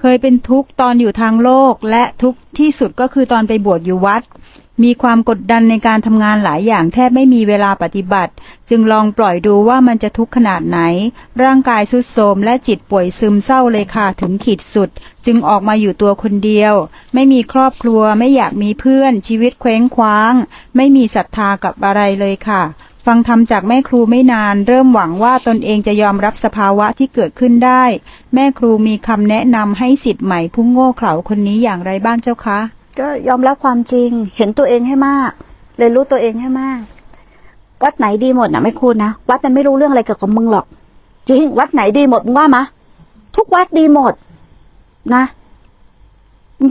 เคยเป็นทุกข์ตอนอยู่ทางโลก และทุกข์ที่สุดก็คือตอนไปบวชอยู่วัด มีความกดดันในการทำงานหลายอย่างแทบไม่มีเวลาปฏิบัติ จึงลองปล่อยดูว่ามันจะทุกข์ขนาดไหน ร่างกายสุดโทรมและจิตป่วยซึมเศร้าเลยค่ะถึงขีดสุด จึงออกมาอยู่ตัวคนเดียว ไม่มีครอบครัวไม่อยากมีเพื่อนชีวิตเคว้งคว้าง ไม่มีศรัทธากับอะไรเลยค่ะ ฟังธรรมจากแม่ครูไม่นาน เริ่มหวังว่าตนเองจะยอมรับสภาวะที่เกิดขึ้นได้ แม่ครูมีคำแนะนำให้สิทธิ์ใหม่ผู้โง่เขลาคนนี้อย่างไรบ้างเจ้าคะ ก็ยอมรับความจริงเห็นตัวเองให้มากเรียนรู้ตัวเองให้มาก วัดไหนดีหมดนะไม่คุณนะวัดมันไม่รู้เรื่องอะไรเกี่ยวกับมึงหรอกจริงวัดไหนดีหมดมึงว่ามะทุกวัดดีหมด นะ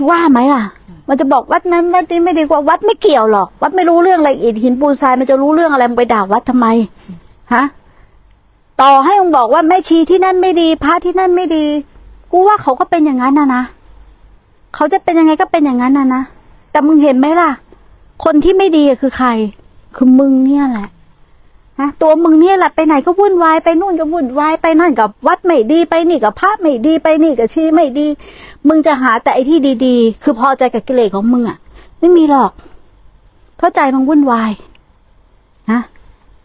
ว่าไหมล่ะ มันจะบอกวัดนั้นวัดนี้ไม่ดีกว่าวัดไม่เกี่ยวหรอก วัดไม่รู้เรื่องอะไรอิฐหินปูนทรายมันจะรู้เรื่องอะไรมึงไปด่าวัดทำไมฮะต่อให้มึงบอกว่าแม่ชีที่นั่นไม่ดีพระที่นั่นไม่ดี กูว่าเขาก็เป็นอย่างนั้นนะนะเขาจะเป็นยังไงก็เป็นอย่างนั้นนะนะแต่มึงเห็นไหมล่ะ คนที่ไม่ดีคือใคร คือมึงเนี่ยแหละะตัวมึงเนี่ยแหละไปไหนก็วุ่นวายไปนู่นก็วุ่นวายไปนั่นกับวัดไม่ดีไปนี่กับพระไม่ดีไปนี่กับชีไม่ดี มึงจะหาแต่ไอ้ที่ดี ๆ คือพอใจกับกิเลสของมึงอะ ไม่มีหรอก เพราะใจมึงวุ่นวายนะ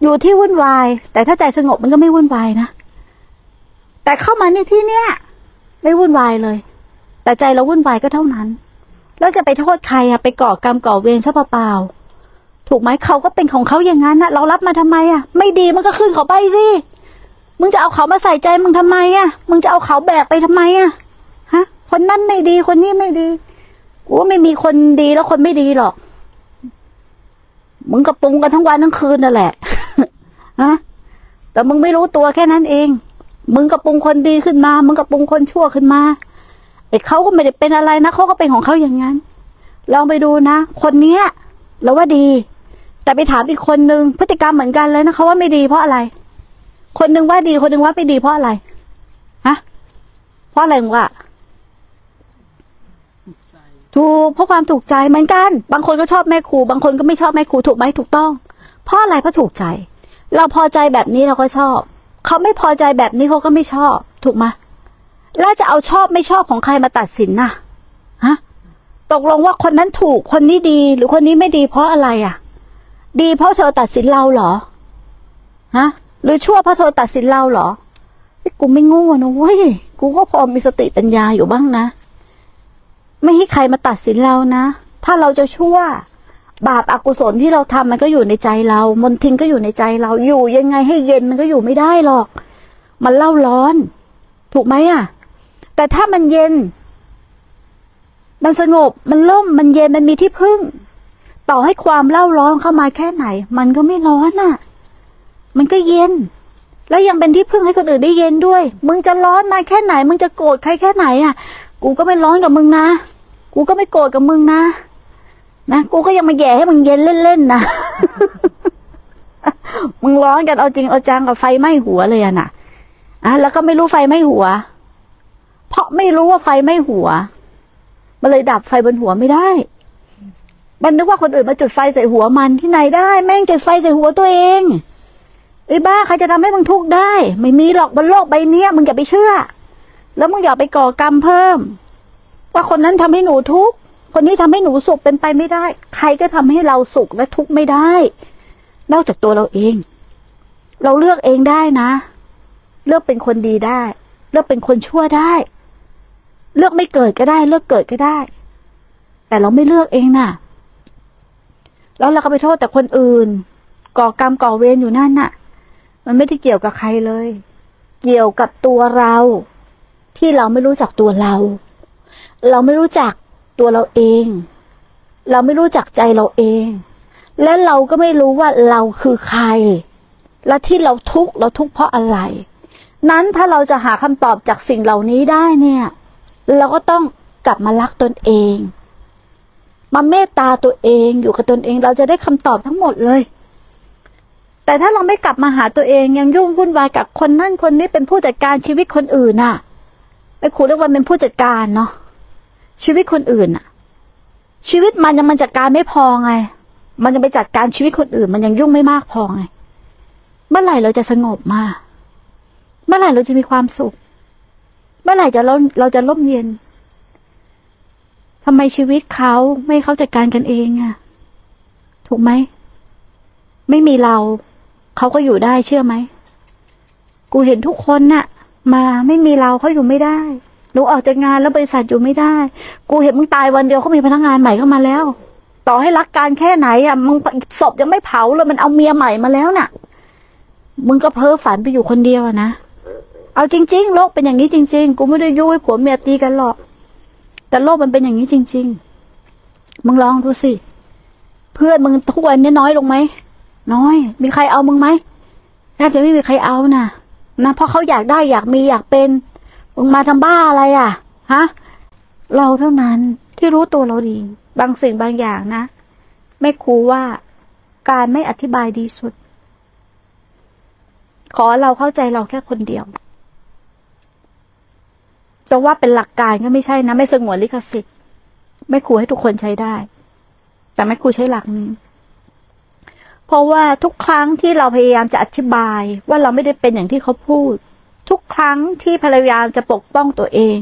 อยู่ที่วุ่นวาย แต่ถ้าใจสงบมันก็ไม่วุ่นวายนะแต่เข้ามาในที่เนี้ยไม่วุ่นวายเลย แต่ใจเราวุ่นวายก็เท่านั้น แล้วจะไปโทษใครอะไปก่อกรรมก่อเวรซะเปล่าๆ ถูกไหมเขาก็เป็นของเขาอย่างนั้นนะเรารับมาทำไมอะ ไม่ดีมันก็ขึ้นเขาไปสิมึงจะเอาเขามาใส่ใจมึงทำไมอะ มึงจะเอาเขาแบกไปทำไมอะฮะ คนนั้นไม่ดีคนนี้ไม่ดีกูว่าไม่มีคนดีแล้วคนไม่ดีหรอก มึงก็ปรุงกันทั้งวันทั้งคืนนั่นแหละฮะแต่มึงไม่รู้ตัวแค่นั้นเอง มึงก็ปรุงคนดีขึ้นมา มึงก็ปรุงคนชั่วขึ้นมาไอ้เขาก็ไม่ได้เป็นอะไรนะเขาก็เป็นของเขาอย่างนั้นลองไปดูนะ คนเนี้ยเราว่าดี แต่ไปถามอีกคนนึงพฤติกรรมเหมือนกันเลยนะเขาว่าไม่ดีเพราะอะไร คนนึงว่าดีคนนึงว่าไม่ดีเพราะอะไรฮะเพราะอะไรมึงว่าถูกเพราะความถูกใจเหมือนกัน บางคนก็ชอบแม่ครู บางคนก็ไม่ชอบแม่ครูถูกไหมถูกต้อง เพราะอะไรเพราะถูกใจ เราพอใจแบบนี้เราก็ชอบ เขาไม่พอใจแบบนี้เขาก็ไม่ชอบ ถูกไหมแล้วจะเอาชอบไม่ชอบของใครมาตัดสินน่ะฮะตกลงว่าคนนั้นถูกคนนี้ดี หรือคนนี้ไม่ดีเพราะอะไรอะ ดีเพราะเธอตัดสินเราเหรอ ฮะ หรือชั่วเพราะเธอตัดสินเราเหรอเฮ้กูไม่โง่นะเว้ย กูก็พอมีสติปัญญาอยู่บ้างนะ ไม่ให้ใครมาตัดสินเรานะ ถ้าเราจะชั่ว บาปอากุศลที่เราทำมันก็อยู่ในใจเรา มนทินก็อยู่ในใจเรา อยู่ยังไงให้เย็นมันก็อยู่ไม่ได้หรอก มันเล่าร้อน ถูกไหมอะ แต่ถ้ามันเย็น มันสงบ มันล่ม มันเย็น มันมีที่พึ่ง ต่อให้ความเล่าร้อนเข้ามาแค่ไหน มันก็ไม่ร้อนอะ มันก็เย็น แล้วยังเป็นที่พึ่งให้คนอื่นได้เย็นด้วย มึงจะร้อนมาแค่ไหน มึงจะโกรธใครแค่ไหนอะ กูก็ไม่ร้อนกับมึงนะ กูก็ไม่โกรธกับมึงนะ นะ กูก็ยังมาแย่ให้มึงเย็นเล่นๆนะ มึงร้อนกันเอาจริงเอาจังกับไฟไหม้หัวเลยอะน่ะ อะแล้วก็ไม่รู้ไฟไหม้หัว เพราะไม่รู้ว่าไฟไหม้หัว มันเลยดับไฟบนหัวไม่ได้ มันนึกว่าคนอื่นมาจุดไฟใส่หัวมันที่ไหนได้ แม่งจุดไฟใส่หัวตัวเองไอ้บ้าใครจะทำให้มึงทุกข์ได้ ไม่มีหรอกบนโลกใบเนี้ยมึงอย่าไปเชื่อ แล้วมึงอย่าไปก่อกรรมเพิ่ม ว่าคนนั้นทำให้หนูทุกข์คนนี้ทำให้หนูสุขเป็นไปไม่ได้ ใครก็ทำให้เราสุขและทุกข์ไม่ได้ นอกจากตัวเราเอง เราเลือกเองได้นะ เลือกเป็นคนดีได้ เลือกเป็นคนชั่วได้ เลือกไม่เกิดก็ได้ เลือกเกิดก็ได้ แต่เราไม่เลือกเองน่ะ แล้วเราก็ไปโทษแต่คนอื่น ก่อกรรมก่อเวรอยู่นั่นน่ะ มันไม่ได้เกี่ยวกับใครเลย เกี่ยวกับตัวเรา ที่เราไม่รู้จักตัวเรา เราไม่รู้จักตัวเราเอง เราไม่รู้จักใจเราเอง และเราก็ไม่รู้ว่าเราคือใคร และที่เราทุกข์เราทุกข์เพราะอะไร นั้นถ้าเราจะหาคำตอบจากสิ่งเหล่านี้ได้เนี่ย เราก็ต้องกลับมารักตนเอง มาเมตตาตัวเองอยู่กับตนเองเราจะได้คำตอบทั้งหมดเลย แต่ถ้าเราไม่กลับมาหาตัวเองยังยุ่งวุ่นวายกับคนนั่นคนนี้เป็นผู้จัดการชีวิตคนอื่นน่ะไอ้ครูเรียกว่าเป็นผู้จัดการเนาะชีวิตคนอื่นน่ะ ชีวิตมันยังมันจัดการไม่พอไง มันยังไปจัดการชีวิตคนอื่น มันยังยุ่งไม่มากพอไง เมื่อไหร่เราจะสงบมา เมื่อไหร่เราจะมีความสุข เมื่อไหร่จะเราเราจะร่มเย็น ทำไมชีวิตเขาไม่เขาจัดการกันเองอะถูกไหม ไม่มีเรา เขาก็อยู่ได้เชื่อไหม กูเห็นทุกคนน่ะ มาไม่มีเราเขาอยู่ไม่ได้หนูออกจากงานแล้วบริษัทอยู่ไม่ได้ กูเห็นมึงตายวันเดียวเขามีพนักงานใหม่เข้ามาแล้ว ต่อให้รักการแค่ไหนอะมึงศพยังไม่เผาเลยมันเอาเมียใหม่มาแล้วน่ะ มึงก็เพ้อฝันไปอยู่คนเดียวนะ เอาจริง ๆ โลกเป็นอย่างนี้จริง ๆ กูไม่ได้ยุให้ผัวเมียตีกันหรอก แต่โลกมันเป็นอย่างนี้จริง ๆ มึงลองดูสิ เพื่อนมึงทุกวันนี้น้อยลงไหม น้อย มีใครเอามึงไหมแทบจะไม่มีใครเอานะนะเพราะเขาอยากได้อยากมีอยากเป็น มึงมาทำบ้าอะไรอะ ฮะ เราเท่านั้นที่รู้ตัวเราดี บางสิ่งบางอย่างนะ ไม่ครูว่าการไม่อธิบายดีสุด ขอเราเข้าใจเราแค่คนเดียว จะว่าเป็นหลักการก็ไม่ใช่นะ ไม่สงวนลิขสิทธิ์ ไม่ครูให้ทุกคนใช้ได้ แต่ไม่ครูใช้หลักนี้ เพราะว่าทุกครั้งที่เราพยายามจะอธิบายว่าเราไม่ได้เป็นอย่างที่เขาพูด ทุกครั้งที่พยายามจะปกป้องตัวเอง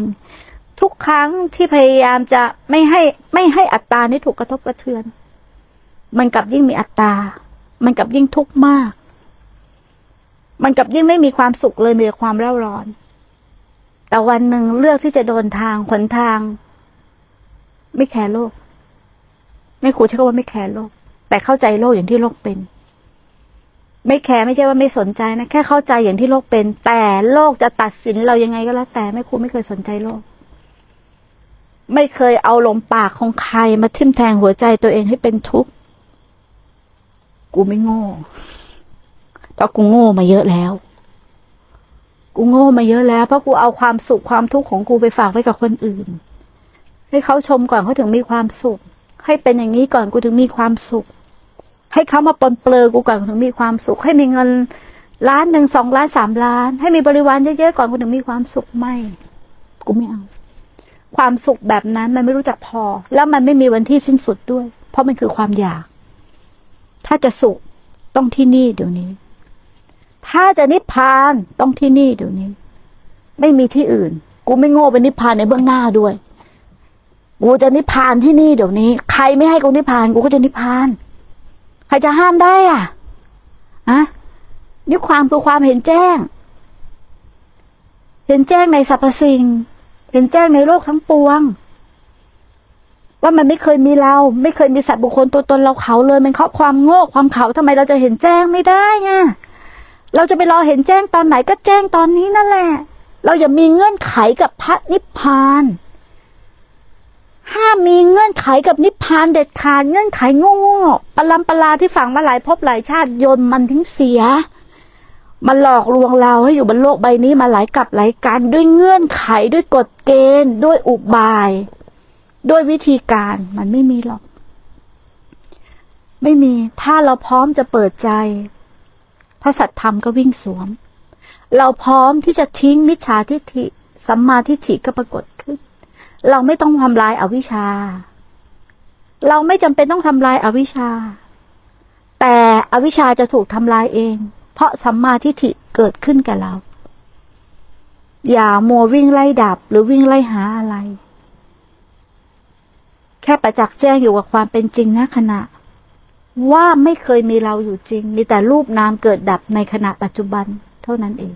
ทุกครั้งที่พยายามจะไม่ให้ไม่ให้อัตตานี่ถูกกระทบกระเทือน มันกลับยิ่งมีอัตตา มันกลับยิ่งทุกข์มาก มันกลับยิ่งไม่มีความสุขเลยมีแต่ความเร่าร้อน แต่วันหนึ่งเลือกที่จะเดินทางขนทาง ไม่แคร์โลก ไม่ครูใช้คำว่าไม่แคร์โลก แต่เข้าใจโลกอย่างที่โลกเป็น ไม่แคร์ไม่ใช่ว่าไม่สนใจนะแค่เข้าใจอย่างที่โลกเป็น แต่โลกจะตัดสินเรายังไงก็แล้ว แต่ไม่ครูไม่เคยสนใจโลก ไม่เคยเอาลมปากของใครมาทิ่มแทงหัวใจตัวเองให้เป็นทุกข์กูไม่โง่เพราะกูโง่มาเยอะแล้ว กูโง่มาเยอะแล้ว เพราะกูเอาความสุขความทุกข์ของกูไปฝากไว้กับคนอื่น ให้เขาชมก่อนเขาถึงมีความสุข ให้เป็นอย่างนี้ก่อนกูถึงมีความสุข ให้เขามาปนเปลือกูก่อนถึงมีความสุข ให้มีเงินล้านหนึ่งสองล้านสามล้าน ให้มีบริวารเยอะๆก่อนกูถึงมีความสุขไม่กูไม่เอา ความสุขแบบนั้นมันไม่รู้จักพอ แล้วมันไม่มีวันที่สิ้นสุดด้วย เพราะมันคือความอยาก ถ้าจะสุขต้องที่นี่เดี๋ยวนี้ ถ้าจะนิพพานต้องที่นี่เดี๋ยวนี้ ไม่มีที่อื่น กูไม่โง่เป็นนิพพานในเบื้องหน้าด้วย กูจะนิพพานที่นี่เดี๋ยวนี้ ใครไม่ให้กูนิพพานกูก็จะนิพพาน ใครจะห้ามได้อะอะนี่ความคือความเห็นแจ้ง เห็นแจ้งในสรรพสิ่ง เห็นแจ้งในโลกทั้งปวง ว่ามันไม่เคยมีเรา ไม่เคยมีสัตว์บุคคลตัวตนเราเขาเลย มันเพราะความโง่ความเขาทำไมเราจะเห็นแจ้งไม่ได้ไง เราจะไปรอเห็นแจ้งตอนไหนก็แจ้งตอนนี้นั่นแหละ เราอย่ามีเงื่อนไขกับพระนิพพาน ห้ามมีเงื่อนไขกับนิพพานเด็ดขาดเงื่อนไขโง่ๆปลัมปลาที่ฝังมาหลายภพหลายชาติโยนมันทิ้งเสีย มันหลอกลวงเราให้อยู่บนโลกใบนี้มาหลายกับหลายการด้วยเงื่อนไขด้วยกฎเกณฑ์ ด้วยอุบาย ด้วยวิธีการมันไม่มีหรอก ไม่มีถ้าเราพร้อมจะเปิดใจ พระสัตธรรมก็วิ่งสวม เราพร้อมที่จะทิ้งมิจฉาทิฏฐิสัมมาทิฏฐิก็ปรากฏขึ้น เราไม่ต้องทำลายอาวิชชา เราไม่จำเป็นต้องทำลายอาวิชชา แต่อวิชชาจะถูกทำลายเอง เพราะสัมมาทิฏฐิเกิดขึ้นกับเรา อย่ามัววิ่งไล่ดับหรือวิ่งไล่หาอะไร แค่ประจักษ์แจ้งอยู่กับความเป็นจริงณขณะ ว่าไม่เคยมีเราอยู่จริง มีแต่รูปนามเกิดดับในขณะปัจจุบันเท่านั้นเอง